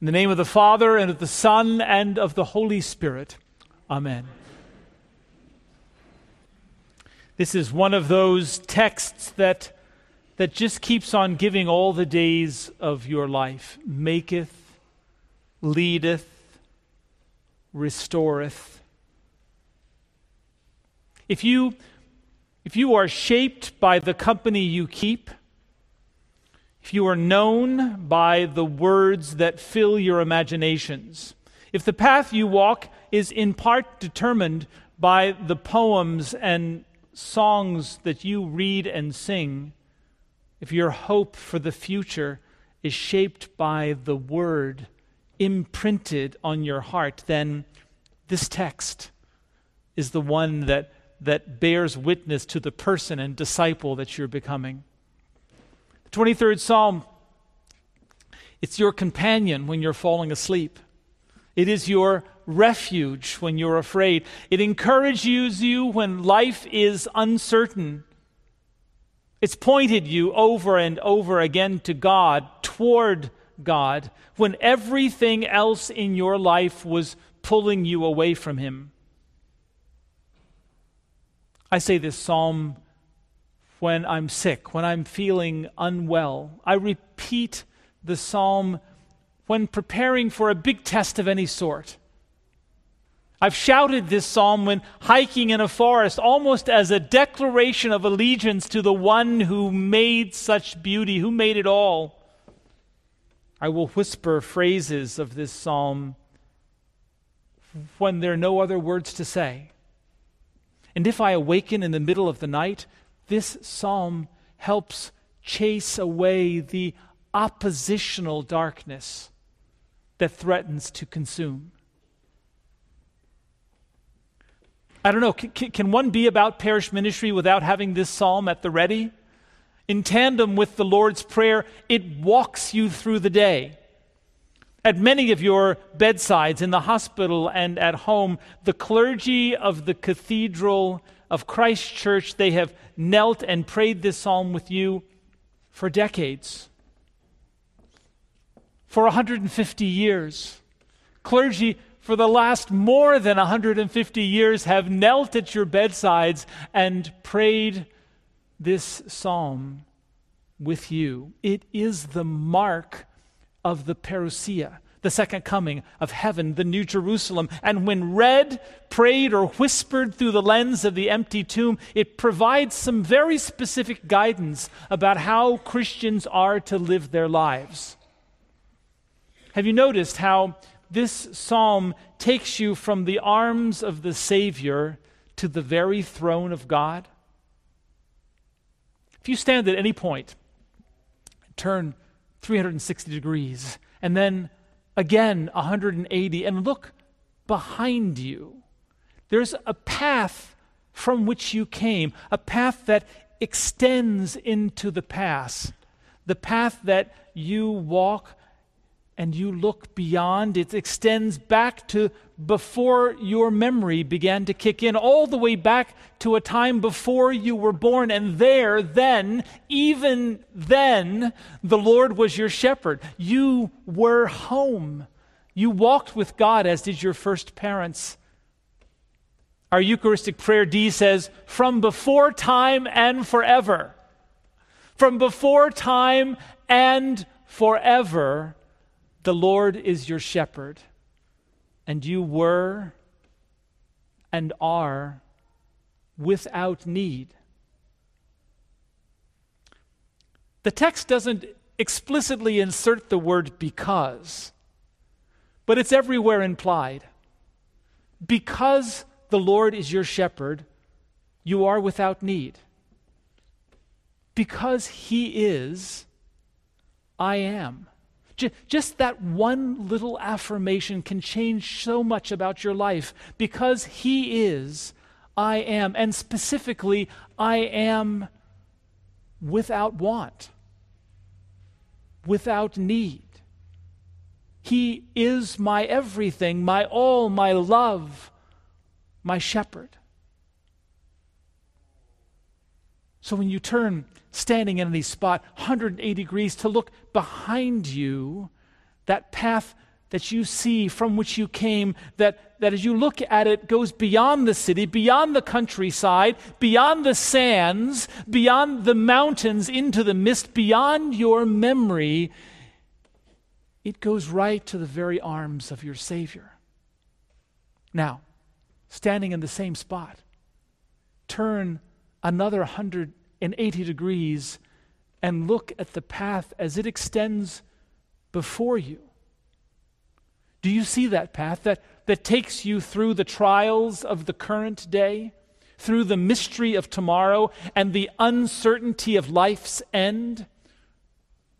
In the name of the Father, and of the Son, and of the Holy Spirit. Amen. This is one of those texts that, that just keeps on giving all the days of your life maketh, leadeth, restoreth. If you, if you are shaped by the company you keep, if you are known by the words that fill your imaginations, if the path you walk is in part determined by the poems and songs that you read and sing, if your hope for the future is shaped by the word imprinted on your heart, then this text is the one that, that bears witness to the person and disciple that you're becoming. 23rd Psalm, it's your companion when you're falling asleep. It is your refuge when you're afraid. It encourages you when life is uncertain. It's pointed you over and over again to God, toward God, when everything else in your life was pulling you away from Him. I say this psalm when I'm sick, when I'm feeling unwell. I repeat the psalm when preparing for a big test of any sort. I've shouted this psalm when hiking in a forest, almost as a declaration of allegiance to the one who made such beauty, who made it all. I will whisper phrases of this psalm when there are no other words to say. And if I awaken in the middle of the night, this psalm helps chase away the oppositional darkness that threatens to consume. I don't know, can, can, one be about parish ministry without having this psalm at the ready? In tandem with the Lord's Prayer, it walks you through the day. At many of your bedsides, in the hospital and at home, the clergy of the cathedral of Christ Church, they have knelt and prayed this psalm with you for decades. For 150 years. Clergy for the last more than 150 years have knelt at your bedsides and prayed this psalm with you. It is the mark of the parousia the second coming of heaven, the New Jerusalem. And when read, prayed, or whispered through the lens of the empty tomb, it provides some very specific guidance about how Christians are to live their lives. Have you noticed how this psalm takes you from the arms of the Savior to the very throne of God? If you stand at any point, turn 360 degrees, and then again 180 and look behind you. There's a path from which you came, a path that extends into the past, the path that you walk and you look beyond. It extends back to before your memory began to kick in, all the way back to a time before you were born. And there, then, even then, the Lord was your shepherd. You were home. You walked with God as did your first parents. Our Eucharistic prayer D says, from before time and forever. From before time and forever, the Lord is your shepherd and you were and are without need. The text doesn't explicitly insert the word because, but it's everywhere implied. Because the Lord is your shepherd, you are without need. Because he is, I am. Just that one little affirmation can change so much about your life because He is, I am, and specifically, I am without want, without need. He is my everything, my all, my love, my shepherd. So when you turn standing in any spot 180 degrees to look behind you, that path that you see from which you came, that, that as you look at it goes beyond the city, beyond the countryside, beyond the sands, beyond the mountains, into the mist, beyond your memory. It goes right to the very arms of your Savior. Now, standing in the same spot, turn another 180 degrees and look at the path as it extends before you. Do you see that path that, that takes you through the trials of the current day, through the mystery of tomorrow, and the uncertainty of life's end?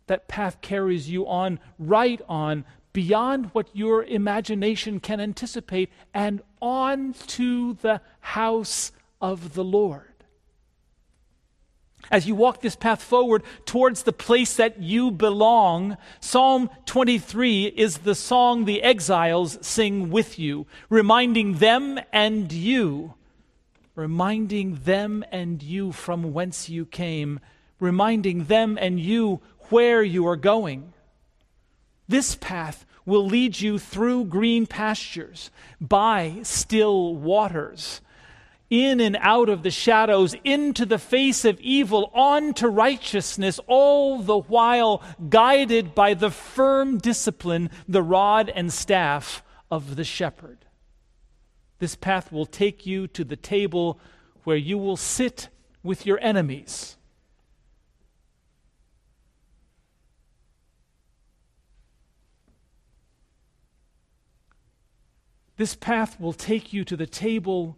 That path carries you on, right on, beyond what your imagination can anticipate, and on to the house of the Lord as you walk this path forward towards the place that you belong, Psalm 23 is the song the exiles sing with you, reminding them and you, reminding them and you from whence you came, reminding them and you where you are going. This path will lead you through green pastures, by still waters in and out of the shadows, into the face of evil, on to righteousness, all the while guided by the firm discipline, the rod and staff of the shepherd. This path will take you to the table where you will sit with your enemies. This path will take you to the table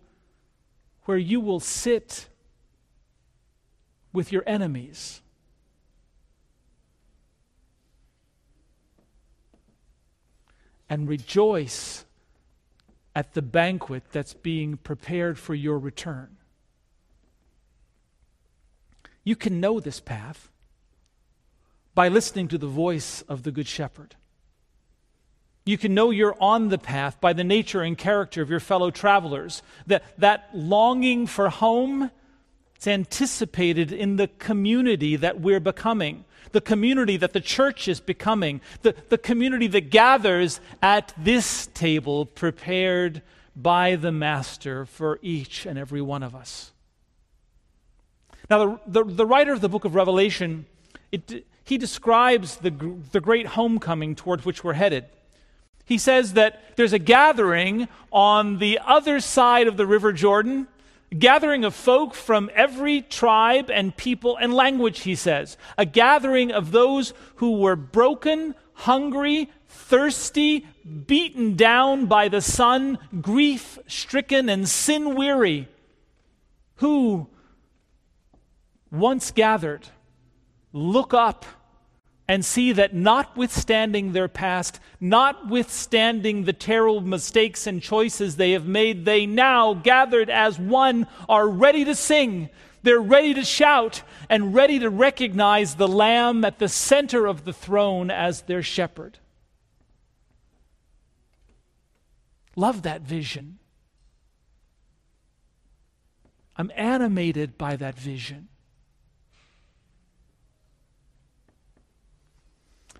where you will sit with your enemies. And rejoice at the banquet that's being prepared for your return. You can know this path by listening to the voice of the Good Shepherd. You can know you're on the path by the nature and character of your fellow travelers. That, that longing for home, it's anticipated in the community that we're becoming, the community that the church is becoming, the, the community that gathers at this table prepared by the Master for each and every one of us. Now, the, the, the writer of the book of Revelation, it, he describes the, the great homecoming toward which we're headed. He says that there's a gathering on the other side of the River Jordan, gathering of folk from every tribe and people and language, he says. A gathering of those who were broken, hungry, thirsty, beaten down by the sun, grief stricken, and sin weary, who once gathered look up and see that notwithstanding their past, notwithstanding the terrible mistakes and choices they have made, they now, gathered as one, are ready to sing. They're ready to shout and ready to recognize the Lamb at the center of the throne as their shepherd. Love that vision. I'm animated by that vision.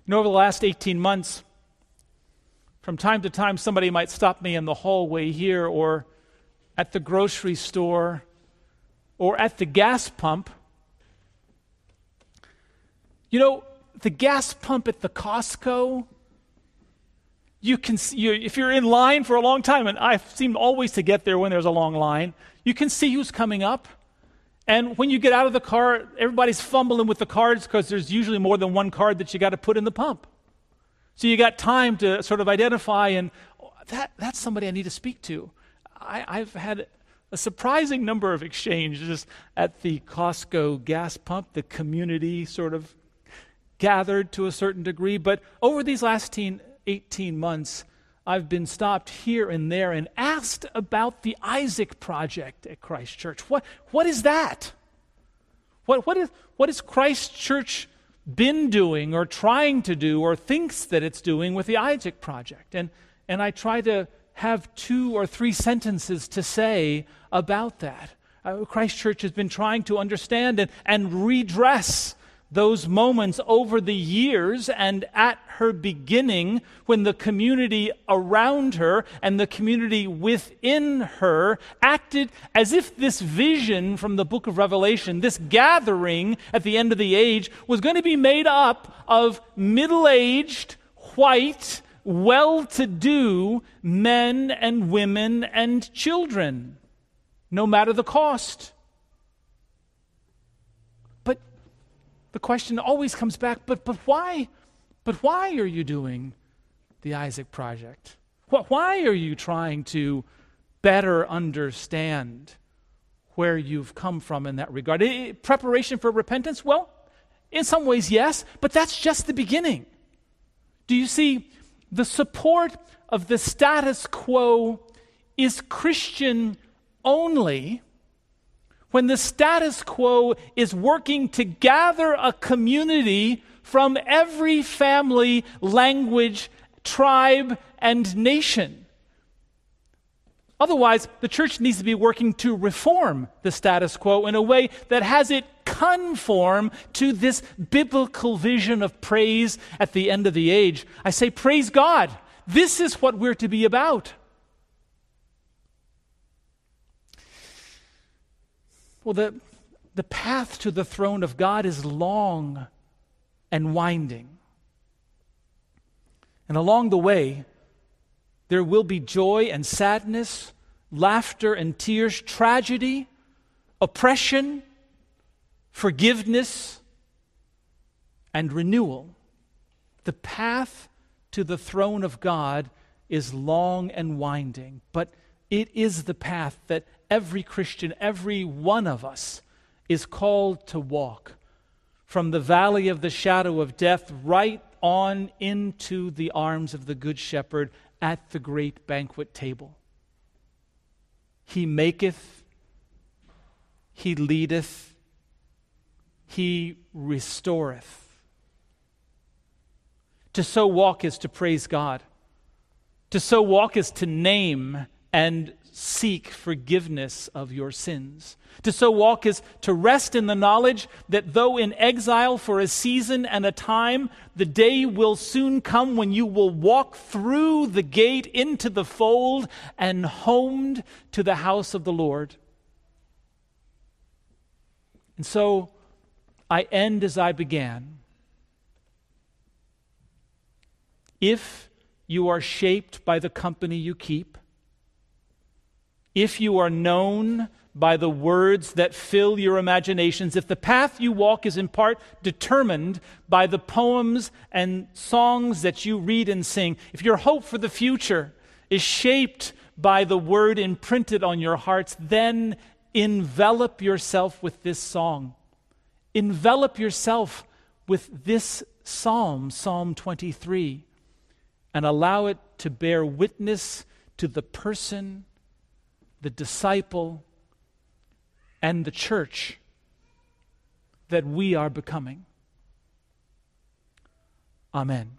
You know, over the last 18 months, from time to time, somebody might stop me in the hallway here or at the grocery store or at the gas pump. You know, the gas pump at the Costco, you can see, you, if you're in line for a long time, and I seem always to get there when there's a long line, you can see who's coming up. And when you get out of the car, everybody's fumbling with the cards because there's usually more than one card that you got to put in the pump. So you got time to sort of identify and oh, that, that's somebody I need to speak to. I, I've had a surprising number of exchanges at the Costco gas pump, the community sort of gathered to a certain degree. But over these last 18 months, I've been stopped here and there and asked about the Isaac Project at Christ Church. What, what is that? What, what, is, what has Christ Church been doing or trying to do or thinks that it's doing with the Isaac Project? And, and I try to have two or three sentences to say about that. Uh, Christ Church has been trying to understand and, and redress those moments over the years and at her beginning when the community around her and the community within her acted as if this vision from the book of Revelation, this gathering at the end of the age, was going to be made up of middle aged, white, well to do men and women and children, no matter the cost. But the question always comes back but, but why? But why are you doing the Isaac Project? Why are you trying to better understand where you've come from in that regard? Preparation for repentance? Well, in some ways, yes, but that's just the beginning. Do you see? the support of the status quo is Christian only when the status quo is working to gather a community from every family, language, tribe, and nation. Otherwise, the church needs to be working to reform the status quo in a way that has it conform to this biblical vision of praise at the end of the age. I say, Praise God. This is what we're to be about. Well, the, the path to the throne of God is long and winding. And along the way, there will be joy and sadness, laughter and tears, tragedy, oppression, forgiveness, and renewal. The path to the throne of God is long and winding, but it is the path that every Christian, every one of us, is called to walk from the valley of the shadow of death right on into the arms of the Good Shepherd at the great banquet table. He maketh, He leadeth, he restoreth. To so walk is to praise God. To so walk is to name and seek forgiveness of your sins. To so walk is to rest in the knowledge that though in exile for a season and a time, the day will soon come when you will walk through the gate into the fold and homed to the house of the Lord. And so I end as I began. If you are shaped by the company you keep, if you are known by the words that fill your imaginations, if the path you walk is in part determined by the poems and songs that you read and sing, if your hope for the future is shaped by the word imprinted on your hearts, then envelop yourself with this song. Envelop yourself with this psalm, Psalm 23, and allow it to bear witness to the person, the disciple, and the church that we are becoming. Amen.